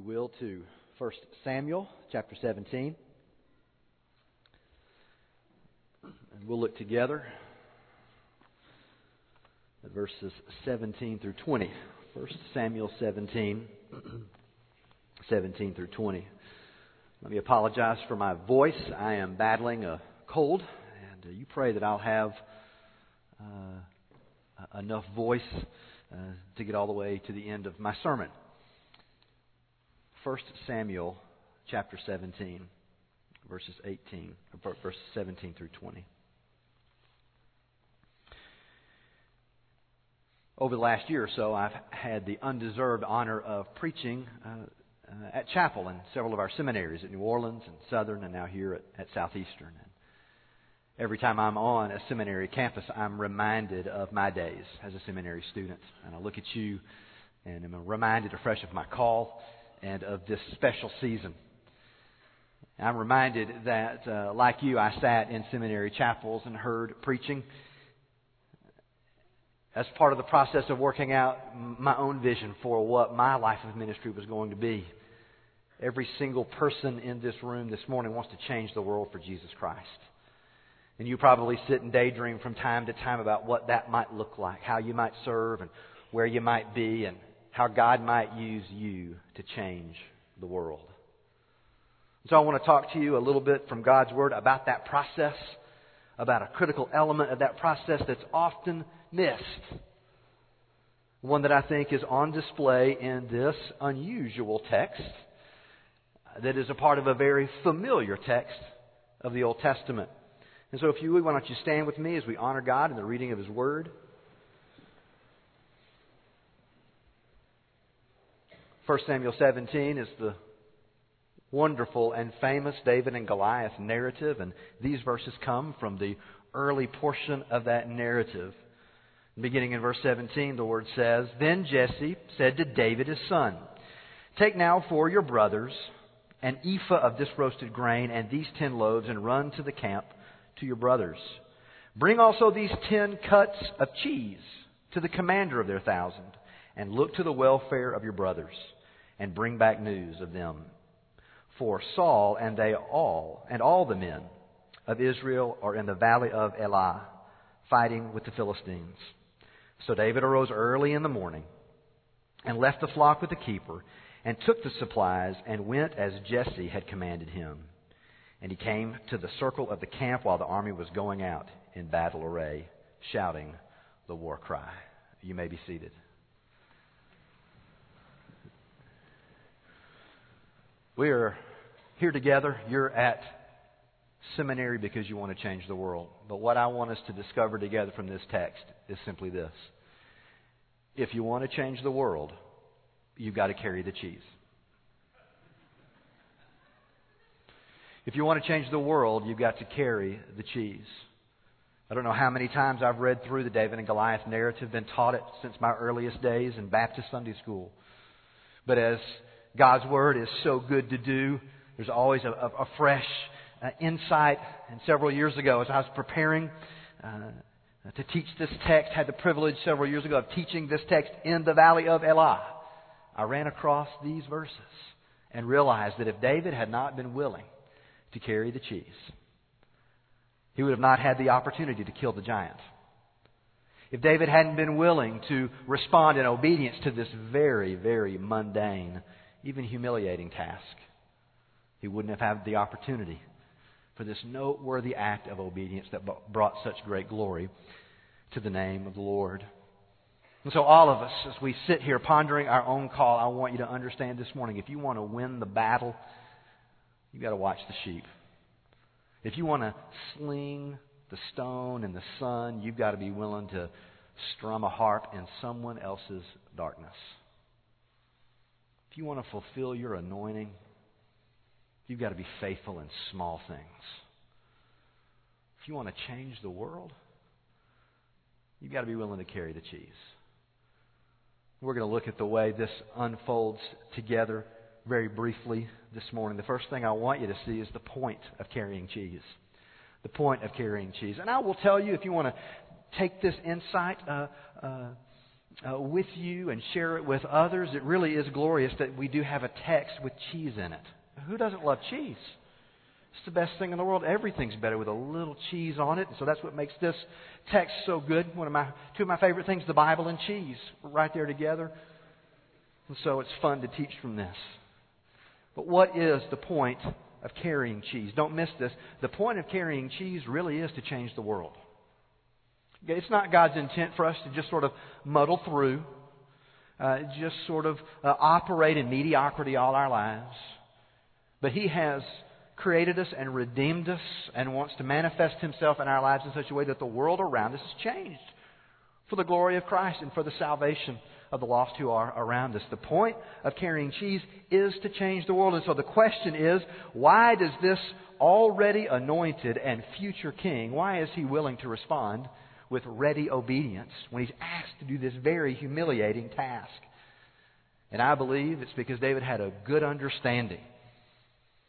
You will, to 1 Samuel chapter 17. And we'll look together at verses 17 through 20. 1 Samuel 17, 17 through 20. Let me apologize for my voice. I am battling a cold, and uh, you pray that I'll have uh, enough voice uh, to get all the way to the end of my sermon. 1 Samuel chapter 17, verses 18, verses 17 through 20. Over the last year or so, I've had the undeserved honor of preaching uh, uh, at chapel in several of our seminaries at New Orleans and Southern, and now here at, at Southeastern. And every time I'm on a seminary campus, I'm reminded of my days as a seminary student. And I look at you and I'm reminded afresh of my call and of this special season. I'm reminded that, uh, like you, I sat in seminary chapels and heard preaching as part of the process of working out my own vision for what my life of ministry was going to be. Every single person in this room this morning wants to change the world for Jesus Christ. And you probably sit and daydream from time to time about what that might look like, how you might serve, and where you might be, and how God might use you to change the world. So I want to talk to you a little bit from God's Word about that process, about a critical element of that process that's often missed. One that I think is on display in this unusual text that is a part of a very familiar text of the Old Testament. And so, if you would, why don't you stand with me as we honor God in the reading of His Word? 1 Samuel 17 is the wonderful and famous David and Goliath narrative, and these verses come from the early portion of that narrative. Beginning in verse 17, the word says, Then Jesse said to David his son, Take now for your brothers an ephah of this roasted grain and these ten loaves, and run to the camp to your brothers. Bring also these ten cuts of cheese to the commander of their thousand, and look to the welfare of your brothers, and bring back news of them. For Saul and they all, and all the men of Israel are in the valley of Elah, fighting with the Philistines. So David arose early in the morning, and left the flock with the keeper, and took the supplies and went as Jesse had commanded him. And he came to the circle of the camp while the army was going out in battle array, shouting the war cry. You may be seated. We are here together. You're at seminary because you want to change the world. But what I want us to discover together from this text is simply this. If you want to change the world, you've got to carry the cheese. If you want to change the world, you've got to carry the cheese. I don't know how many times I've read through the David and Goliath narrative, been taught it since my earliest days in Baptist Sunday school. But as God's Word is so good to do, there's always a, a, a fresh uh, insight. And several years ago, as I was preparing uh, to teach this text, had the privilege several years ago of teaching this text in the Valley of Elah. I ran across these verses and realized that if David had not been willing to carry the cheese, he would have not had the opportunity to kill the giant. If David hadn't been willing to respond in obedience to this very, very mundane, even humiliating task, he wouldn't have had the opportunity for this noteworthy act of obedience that brought such great glory to the name of the Lord. And so, all of us, as we sit here pondering our own call, I want you to understand this morning if you want to win the battle, you've got to watch the sheep. If you want to sling the stone in the sun, you've got to be willing to strum a harp in someone else's darkness. If you want to fulfill your anointing, you've got to be faithful in small things. If you want to change the world, you've got to be willing to carry the cheese. We're going to look at the way this unfolds together very briefly this morning. The first thing I want you to see is the point of carrying cheese. The point of carrying cheese. And I will tell you, if you want to take this insight uh, uh, uh, with you and share it with others, it really is glorious that we do have a text with cheese in it. Who doesn't love cheese? It's the best thing in the world. Everything's better with a little cheese on it. And so that's what makes this text so good. One of my two of my favorite things, the Bible and cheese, right there together. And so it's fun to teach from this. But what is the point of carrying cheese? Don't miss this. The point of carrying cheese really is to change the world. It's not God's intent for us to just sort of muddle through, uh, just sort of uh, operate in mediocrity all our lives. But He has created us and redeemed us and wants to manifest Himself in our lives in such a way that the world around us is changed for the glory of Christ and for the salvation of the lost who are around us. The point of carrying cheese is to change the world. And so the question is, why does this already anointed and future king, why is he willing to respond with ready obedience when he's asked to do this very humiliating task? And I believe it's because David had a good understanding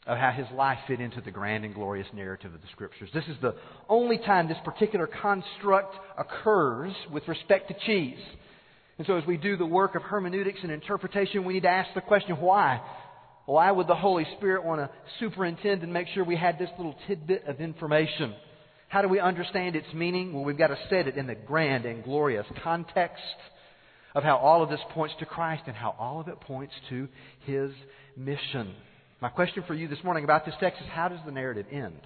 of how his life fit into the grand and glorious narrative of the Scriptures. This is the only time this particular construct occurs with respect to cheese. And so, as we do the work of hermeneutics and interpretation, we need to ask the question why? Why would the Holy Spirit want to superintend and make sure we had this little tidbit of information? How do we understand its meaning? Well, we've got to set it in the grand and glorious context of how all of this points to Christ and how all of it points to His mission. My question for you this morning about this text is how does the narrative end?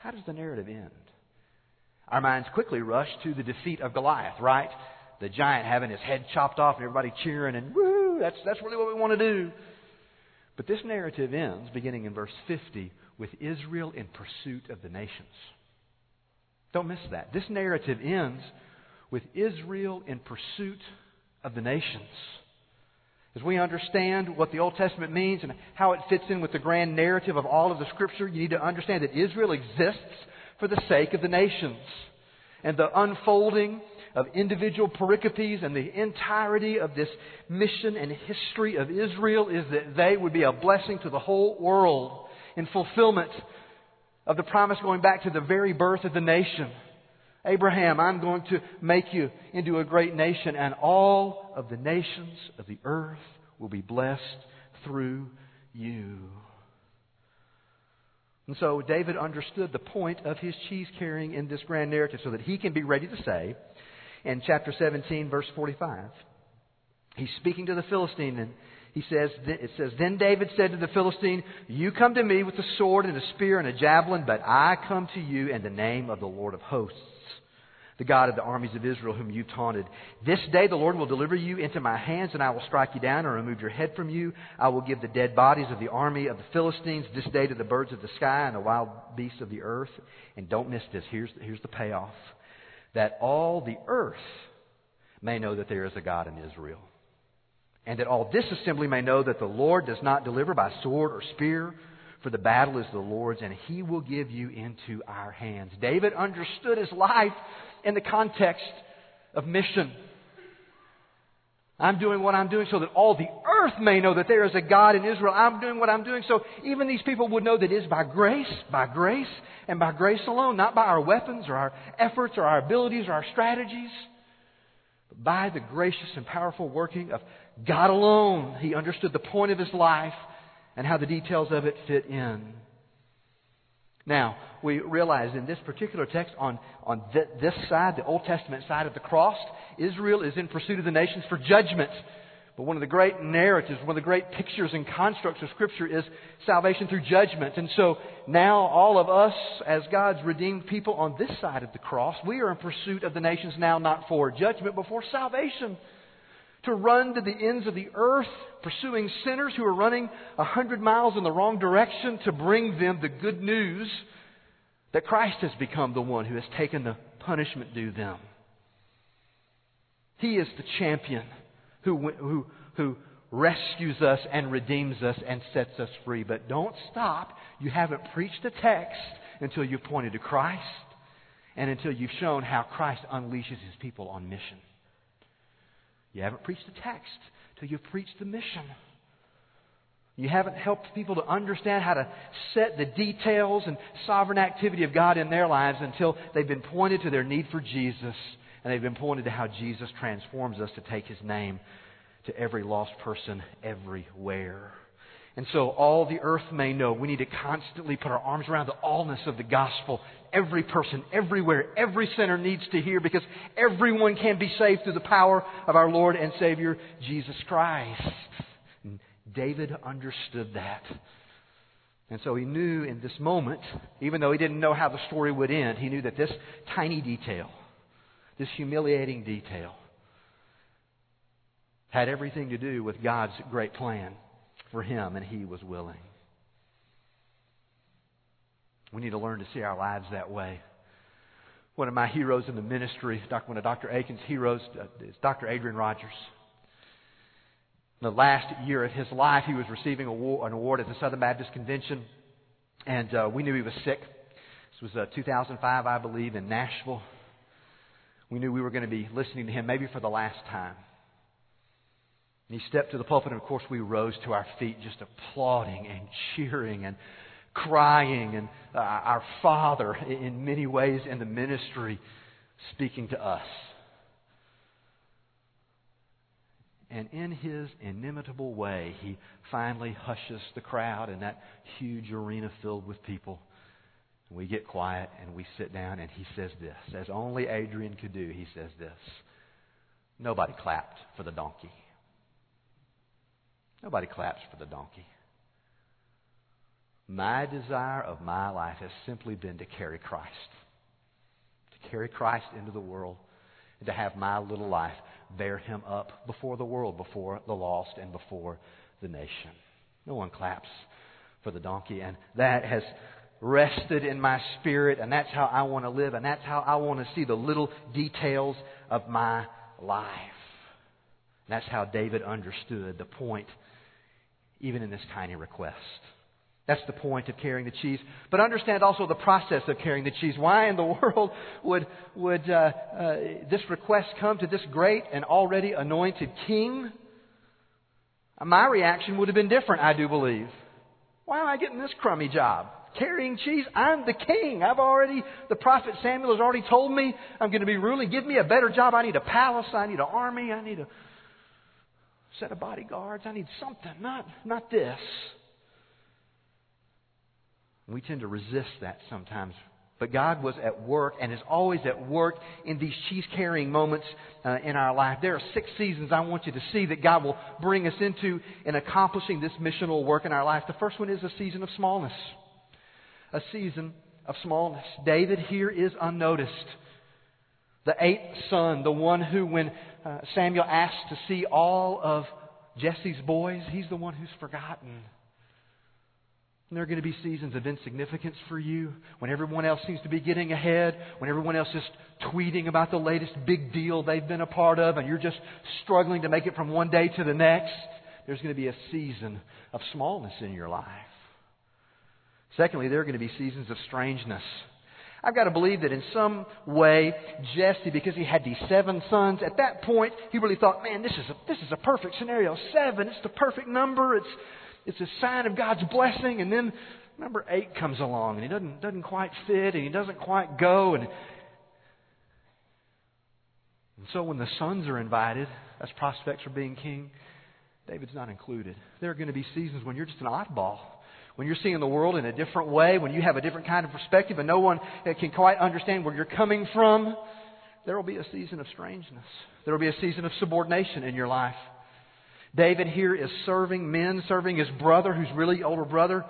How does the narrative end? Our minds quickly rush to the defeat of Goliath, right? The giant having his head chopped off and everybody cheering and woo, that's, that's really what we want to do. But this narrative ends, beginning in verse 50, with Israel in pursuit of the nations. Don't miss that. This narrative ends with Israel in pursuit of the nations. As we understand what the Old Testament means and how it fits in with the grand narrative of all of the Scripture, you need to understand that Israel exists for the sake of the nations. And the unfolding of individual pericopes and the entirety of this mission and history of Israel is that they would be a blessing to the whole world in fulfillment of the promise going back to the very birth of the nation. Abraham, I'm going to make you into a great nation, and all of the nations of the earth will be blessed through you. And so David understood the point of his cheese carrying in this grand narrative so that he can be ready to say in chapter 17, verse 45, he's speaking to the Philistine and he says, it says, Then David said to the Philistine, You come to me with a sword and a spear and a javelin, but I come to you in the name of the Lord of hosts the God of the armies of Israel, whom you taunted. This day the Lord will deliver you into my hands, and I will strike you down and remove your head from you. I will give the dead bodies of the army of the Philistines this day to the birds of the sky and the wild beasts of the earth. And don't miss this. Here's, here's the payoff. That all the earth may know that there is a God in Israel. And that all this assembly may know that the Lord does not deliver by sword or spear, for the battle is the Lord's, and he will give you into our hands. David understood his life in the context of mission. I'm doing what I'm doing so that all the earth may know that there is a God in Israel. I'm doing what I'm doing so even these people would know that it is by grace, by grace, and by grace alone, not by our weapons or our efforts or our abilities or our strategies, but by the gracious and powerful working of God alone. He understood the point of his life and how the details of it fit in. Now, we realize in this particular text, on, on th- this side, the Old Testament side of the cross, Israel is in pursuit of the nations for judgment. But one of the great narratives, one of the great pictures and constructs of Scripture is salvation through judgment. And so now all of us, as God's redeemed people on this side of the cross, we are in pursuit of the nations now not for judgment, but for salvation to run to the ends of the earth, pursuing sinners who are running a hundred miles in the wrong direction to bring them the good news that Christ has become the one who has taken the punishment due them. He is the champion who, who, who rescues us and redeems us and sets us free. But don't stop. You haven't preached a text until you've pointed to Christ and until you've shown how Christ unleashes his people on mission. You haven't preached the text till you've preached the mission. You haven't helped people to understand how to set the details and sovereign activity of God in their lives until they've been pointed to their need for Jesus and they've been pointed to how Jesus transforms us to take his name to every lost person everywhere. And so all the earth may know we need to constantly put our arms around the allness of the gospel. Every person, everywhere, every sinner needs to hear because everyone can be saved through the power of our Lord and Savior, Jesus Christ. And David understood that. And so he knew in this moment, even though he didn't know how the story would end, he knew that this tiny detail, this humiliating detail, had everything to do with God's great plan for him, and he was willing. We need to learn to see our lives that way. One of my heroes in the ministry, one of Dr. Akin's heroes, uh, is Dr. Adrian Rogers. In the last year of his life, he was receiving an award at the Southern Baptist Convention, and uh, we knew he was sick. This was uh, 2005, I believe, in Nashville. We knew we were going to be listening to him maybe for the last time. And he stepped to the pulpit, and of course, we rose to our feet, just applauding and cheering and crying. And uh, our Father, in many ways, in the ministry, speaking to us. And in his inimitable way, he finally hushes the crowd in that huge arena filled with people. We get quiet and we sit down, and he says this, as only Adrian could do. He says this Nobody clapped for the donkey. Nobody claps for the donkey. My desire of my life has simply been to carry Christ. To carry Christ into the world and to have my little life bear him up before the world, before the lost, and before the nation. No one claps for the donkey. And that has rested in my spirit, and that's how I want to live, and that's how I want to see the little details of my life. That's how David understood the point even in this tiny request. That's the point of carrying the cheese. But understand also the process of carrying the cheese. Why in the world would, would uh, uh, this request come to this great and already anointed king? My reaction would have been different, I do believe. Why am I getting this crummy job? Carrying cheese? I'm the king. I've already, the prophet Samuel has already told me I'm going to be ruling. Give me a better job. I need a palace. I need an army. I need a set of bodyguards. I need something, not, not this. We tend to resist that sometimes. But God was at work and is always at work in these cheese carrying moments uh, in our life. There are six seasons I want you to see that God will bring us into in accomplishing this missional work in our life. The first one is a season of smallness. A season of smallness. David here is unnoticed. The eighth son, the one who, when uh, Samuel asked to see all of Jesse's boys, he's the one who's forgotten. And there are going to be seasons of insignificance for you when everyone else seems to be getting ahead, when everyone else is tweeting about the latest big deal they've been a part of, and you're just struggling to make it from one day to the next. There's going to be a season of smallness in your life. Secondly, there are going to be seasons of strangeness. I've got to believe that in some way, Jesse, because he had these seven sons, at that point, he really thought, man, this is a, this is a perfect scenario. Seven, it's the perfect number. It's, it's a sign of God's blessing. And then number eight comes along, and he doesn't, doesn't quite fit, and he doesn't quite go. And, and so when the sons are invited as prospects for being king, David's not included. There are going to be seasons when you're just an oddball when you're seeing the world in a different way, when you have a different kind of perspective and no one uh, can quite understand where you're coming from, there will be a season of strangeness. There will be a season of subordination in your life. David here is serving men, serving his brother, who's really older brother,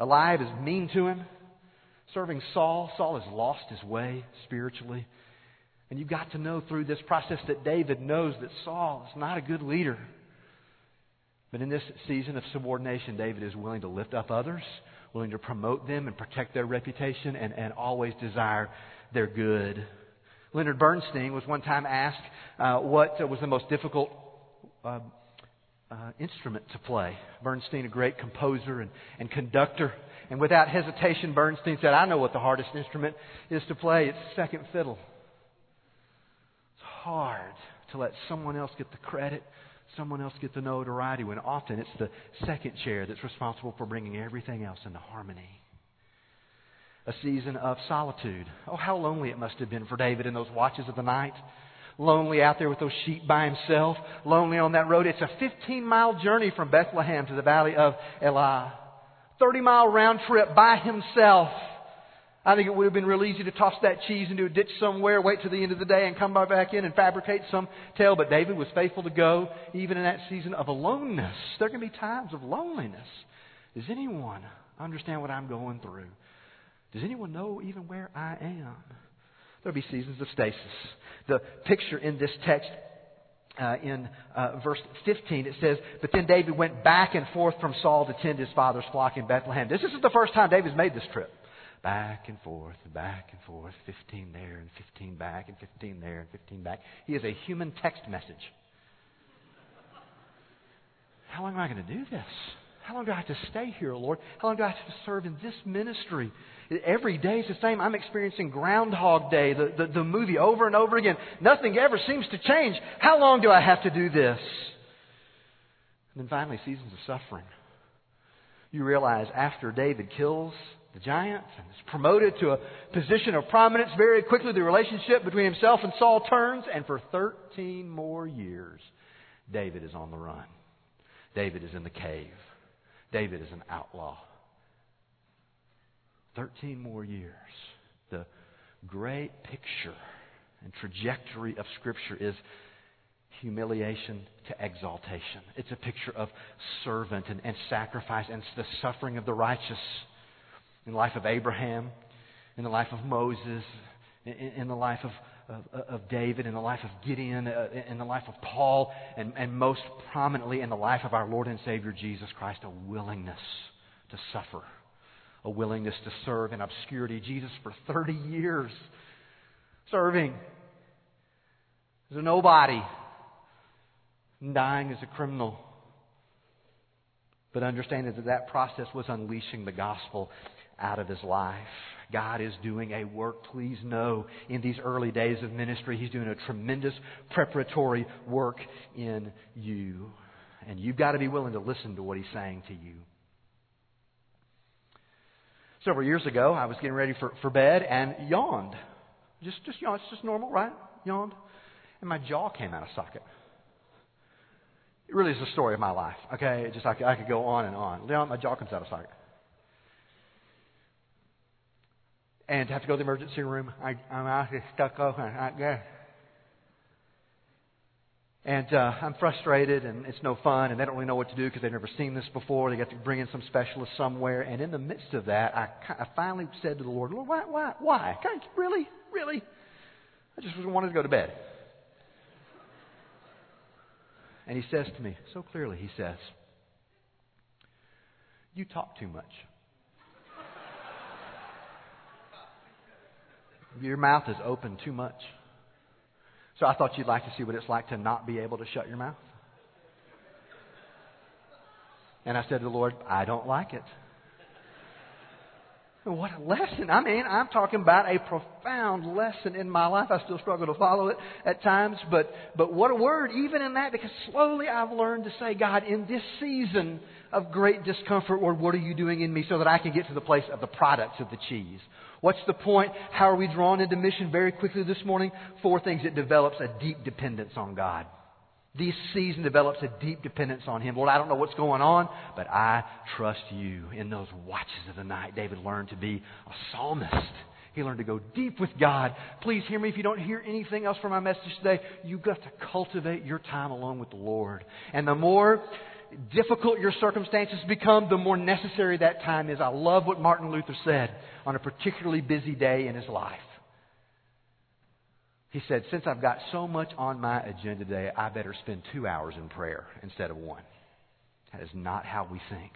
Eliab, is mean to him. Serving Saul. Saul has lost his way spiritually. And you've got to know through this process that David knows that Saul is not a good leader. But in this season of subordination, David is willing to lift up others, willing to promote them and protect their reputation, and, and always desire their good. Leonard Bernstein was one time asked uh, what was the most difficult uh, uh, instrument to play. Bernstein, a great composer and, and conductor. And without hesitation, Bernstein said, I know what the hardest instrument is to play. It's second fiddle. It's hard to let someone else get the credit, someone else get the notoriety, when often it's the second chair that's responsible for bringing everything else into harmony. A season of solitude. Oh, how lonely it must have been for David in those watches of the night lonely out there with those sheep by himself, lonely on that road. It's a 15 mile journey from Bethlehem to the valley of Elah. 30 mile round trip by himself. I think it would have been real easy to toss that cheese into a ditch somewhere, wait till the end of the day, and come back in and fabricate some tale. But David was faithful to go, even in that season of aloneness. There can be times of loneliness. Does anyone understand what I'm going through? Does anyone know even where I am? There'll be seasons of stasis. The picture in this text uh, in uh, verse 15, it says, But then David went back and forth from Saul to tend his father's flock in Bethlehem. This isn't the first time David's made this trip. Back and forth, back and forth, 15 there and 15 back and 15 there and 15 back. He is a human text message. How long am I going to do this? How long do I have to stay here, Lord? How long do I have to serve in this ministry? Every day is the same. I'm experiencing Groundhog Day, the, the, the movie, over and over again. Nothing ever seems to change. How long do I have to do this? And then finally, seasons of suffering. You realize after David kills the giant and is promoted to a position of prominence, very quickly the relationship between himself and Saul turns, and for 13 more years, David is on the run. David is in the cave. David is an outlaw. 13 more years. The great picture and trajectory of Scripture is humiliation to exaltation. It's a picture of servant and, and sacrifice and the suffering of the righteous in the life of Abraham, in the life of Moses, in, in the life of, of, of, David, in the life of Gideon, uh, in the life of Paul, and, and most prominently in the life of our Lord and Savior Jesus Christ, a willingness to suffer a willingness to serve in obscurity. Jesus, for 30 years, serving as a nobody, dying as a criminal. But understanding that that process was unleashing the gospel out of his life. God is doing a work, please know, in these early days of ministry. He's doing a tremendous preparatory work in you. And you've got to be willing to listen to what he's saying to you. Several years ago, I was getting ready for, for bed and yawned. Just, just yawned. It's just normal, right? Yawned. And my jaw came out of socket. It really is the story of my life. Okay, just I I could go on and on. My jaw comes out of socket. And have to go to the emergency room, I, I'm out here stuck open. I, yeah. And uh, I'm frustrated, and it's no fun, and they don't really know what to do because they've never seen this before. They got to bring in some specialist somewhere. And in the midst of that, I, I finally said to the Lord, Lord, why, why, why? Really, really? I just wanted to go to bed. And he says to me, so clearly, he says, You talk too much. Your mouth is open too much. So I thought you'd like to see what it's like to not be able to shut your mouth. And I said to the Lord, I don't like it. What a lesson. I mean, I'm talking about a profound lesson in my life. I still struggle to follow it at times, but, but what a word, even in that, because slowly I've learned to say, God, in this season of great discomfort, Lord, what are you doing in me so that I can get to the place of the products of the cheese? What's the point? How are we drawn into mission very quickly this morning? Four things. It develops a deep dependence on God. This season develops a deep dependence on Him. Lord, I don't know what's going on, but I trust you. In those watches of the night, David learned to be a psalmist. He learned to go deep with God. Please hear me if you don't hear anything else from my message today. You've got to cultivate your time alone with the Lord. And the more difficult your circumstances become, the more necessary that time is. I love what Martin Luther said on a particularly busy day in his life. He said, Since I've got so much on my agenda today, I better spend two hours in prayer instead of one. That is not how we think.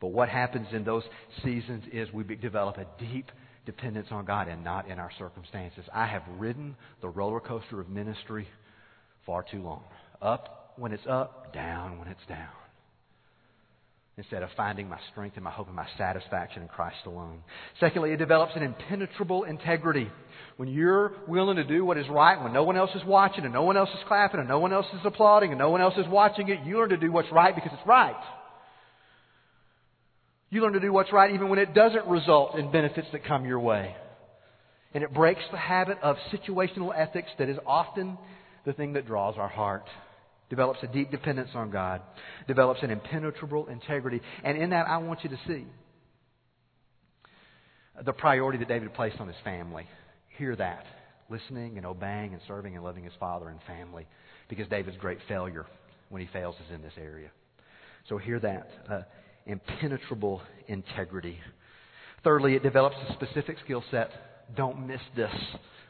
But what happens in those seasons is we develop a deep dependence on God and not in our circumstances. I have ridden the roller coaster of ministry far too long. Up when it's up, down when it's down. Instead of finding my strength and my hope and my satisfaction in Christ alone. Secondly, it develops an impenetrable integrity. When you're willing to do what is right, when no one else is watching and no one else is clapping and no one else is applauding and no one else is watching it, you learn to do what's right because it's right. You learn to do what's right even when it doesn't result in benefits that come your way. And it breaks the habit of situational ethics that is often the thing that draws our heart. Develops a deep dependence on God. Develops an impenetrable integrity. And in that, I want you to see the priority that David placed on his family. Hear that. Listening and obeying and serving and loving his father and family. Because David's great failure when he fails is in this area. So hear that. Uh, impenetrable integrity. Thirdly, it develops a specific skill set. Don't miss this.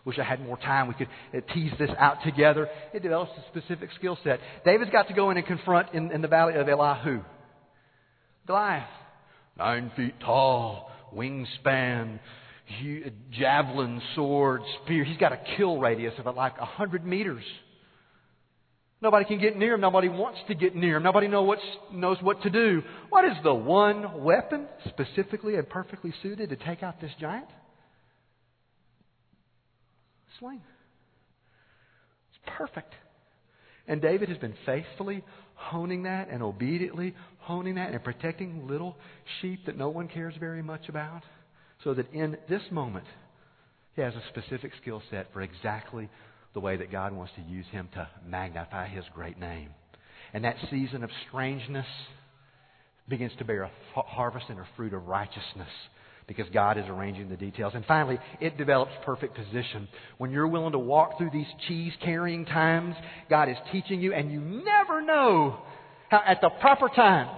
Wish I had more time. We could uh, tease this out together. It develops a specific skill set. David's got to go in and confront in, in the valley of Elah Goliath. Nine feet tall, wingspan, javelin, sword, spear. He's got a kill radius of like a hundred meters. Nobody can get near him. Nobody wants to get near him. Nobody know what's, knows what to do. What is the one weapon specifically and perfectly suited to take out this giant? Sling. It's perfect. And David has been faithfully honing that and obediently honing that and protecting little sheep that no one cares very much about. So that in this moment, he has a specific skill set for exactly the way that God wants to use him to magnify his great name. And that season of strangeness begins to bear a harvest and a fruit of righteousness because God is arranging the details. And finally, it develops perfect position. When you're willing to walk through these cheese carrying times, God is teaching you, and you never know how at the proper time.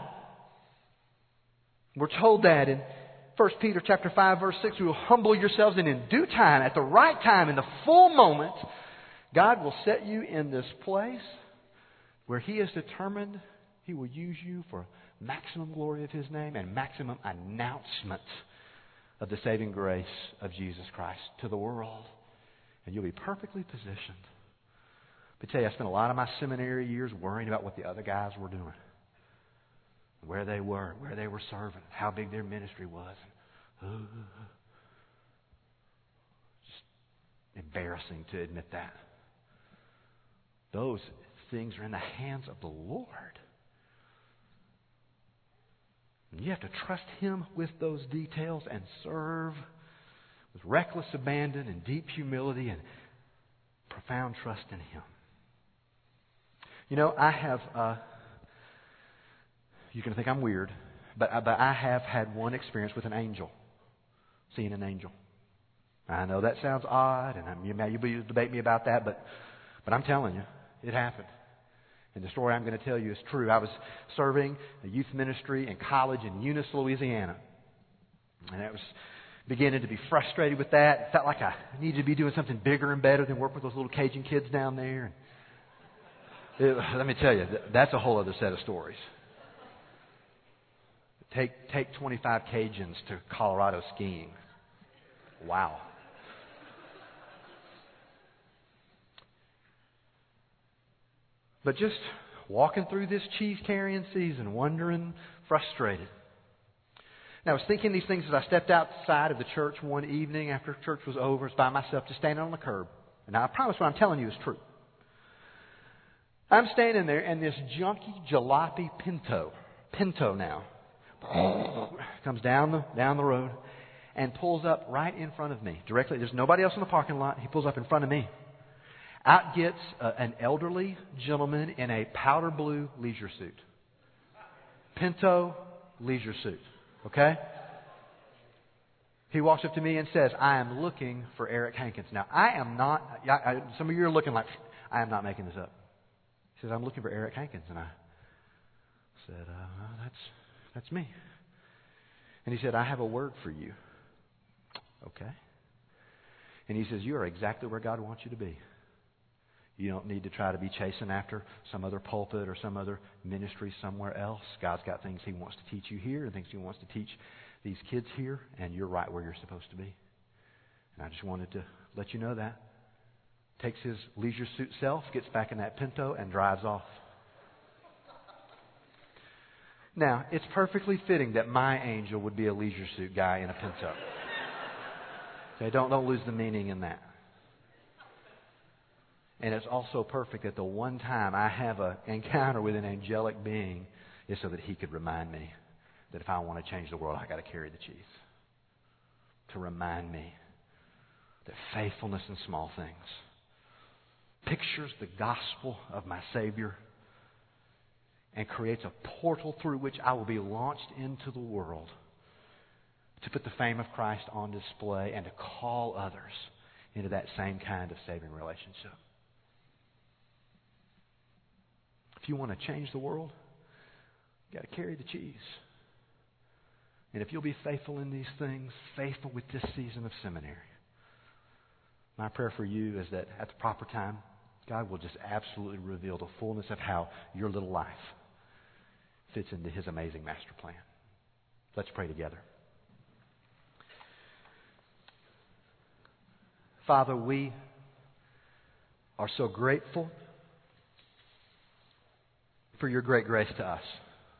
We're told that in 1 Peter chapter 5 verse 6, you will humble yourselves and in due time, at the right time, in the full moment, God will set you in this place where He has determined He will use you for maximum glory of His name and maximum announcement of the saving grace of Jesus Christ to the world. And you'll be perfectly positioned. But tell you, I spent a lot of my seminary years worrying about what the other guys were doing, where they were, where they were serving, how big their ministry was. Uh, just embarrassing to admit that. Those things are in the hands of the Lord. And you have to trust Him with those details and serve with reckless abandon and deep humility and profound trust in Him. You know, I have, uh, you're going to think I'm weird, but, uh, but I have had one experience with an angel, seeing an angel. I know that sounds odd, and I'm, you may you debate me about that, but, but I'm telling you, it happened. And the story I'm going to tell you is true. I was serving a youth ministry in college in Eunice, Louisiana. And I was beginning to be frustrated with that. It felt like I needed to be doing something bigger and better than work with those little Cajun kids down there. It, let me tell you, that's a whole other set of stories. Take, take 25 Cajuns to Colorado skiing. Wow. But just walking through this cheese carrying season, wondering, frustrated. Now, I was thinking these things as I stepped outside of the church one evening after church was over, I was by myself, just standing on the curb. And I promise what I'm telling you is true. I'm standing there, and this junky jalopy Pinto, Pinto now, comes down the down the road and pulls up right in front of me. Directly, there's nobody else in the parking lot. He pulls up in front of me. Out gets a, an elderly gentleman in a powder blue leisure suit. Pinto leisure suit. Okay? He walks up to me and says, I am looking for Eric Hankins. Now, I am not, I, some of you are looking like, I am not making this up. He says, I'm looking for Eric Hankins. And I said, uh, that's, that's me. And he said, I have a word for you. Okay. And he says, You are exactly where God wants you to be. You don't need to try to be chasing after some other pulpit or some other ministry somewhere else. God's got things He wants to teach you here and things He wants to teach these kids here, and you're right where you're supposed to be. And I just wanted to let you know that. Takes his leisure suit self, gets back in that Pinto, and drives off. Now, it's perfectly fitting that my angel would be a leisure suit guy in a Pinto. Okay, don't, don't lose the meaning in that. And it's also perfect that the one time I have an encounter with an angelic being is so that he could remind me that if I want to change the world, I've got to carry the cheese. To remind me that faithfulness in small things pictures the gospel of my Savior and creates a portal through which I will be launched into the world to put the fame of Christ on display and to call others into that same kind of saving relationship. If you want to change the world, you've got to carry the cheese. And if you'll be faithful in these things, faithful with this season of seminary, my prayer for you is that at the proper time, God will just absolutely reveal the fullness of how your little life fits into His amazing master plan. Let's pray together. Father, we are so grateful for your great grace to us.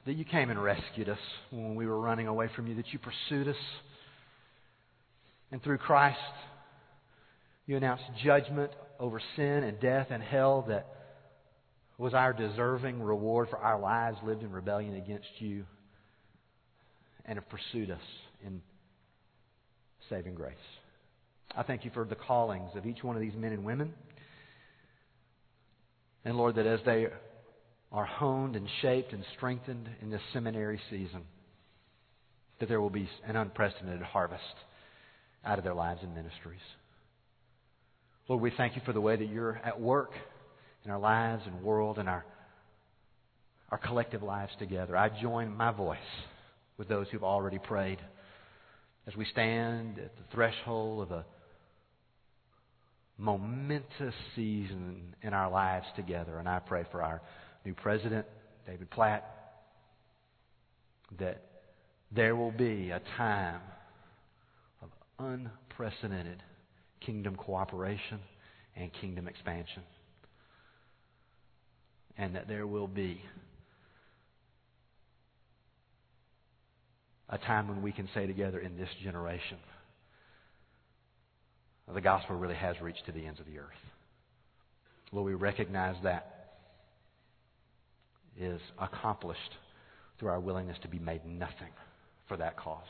That you came and rescued us when we were running away from you, that you pursued us. And through Christ, you announced judgment over sin and death and hell that was our deserving reward for our lives lived in rebellion against you and have pursued us in saving grace. I thank you for the callings of each one of these men and women. And Lord, that as they are honed and shaped and strengthened in this seminary season, that there will be an unprecedented harvest out of their lives and ministries. Lord, we thank you for the way that you're at work in our lives and world and our, our collective lives together. I join my voice with those who've already prayed as we stand at the threshold of a momentous season in our lives together. And I pray for our new president, David Platt, that there will be a time of unprecedented kingdom cooperation and kingdom expansion. And that there will be a time when we can say together in this generation, the gospel really has reached to the ends of the earth. Lord, we recognize that is accomplished through our willingness to be made nothing for that cause.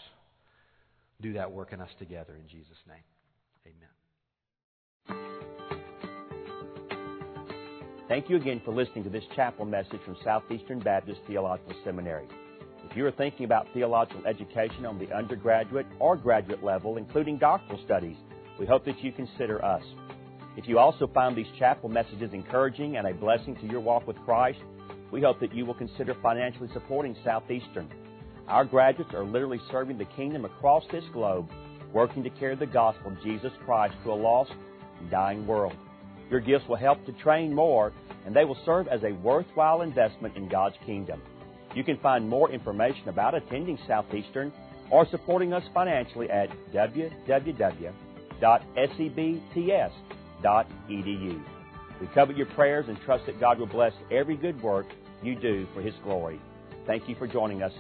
Do that work in us together in Jesus' name. Amen. Thank you again for listening to this chapel message from Southeastern Baptist Theological Seminary. If you are thinking about theological education on the undergraduate or graduate level, including doctoral studies, we hope that you consider us. If you also find these chapel messages encouraging and a blessing to your walk with Christ, we hope that you will consider financially supporting Southeastern. Our graduates are literally serving the kingdom across this globe, working to carry the gospel of Jesus Christ to a lost and dying world. Your gifts will help to train more, and they will serve as a worthwhile investment in God's kingdom. You can find more information about attending Southeastern or supporting us financially at www.sebts.edu. We covet your prayers and trust that God will bless every good work you do for His glory. Thank you for joining us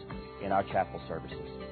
in our chapel services.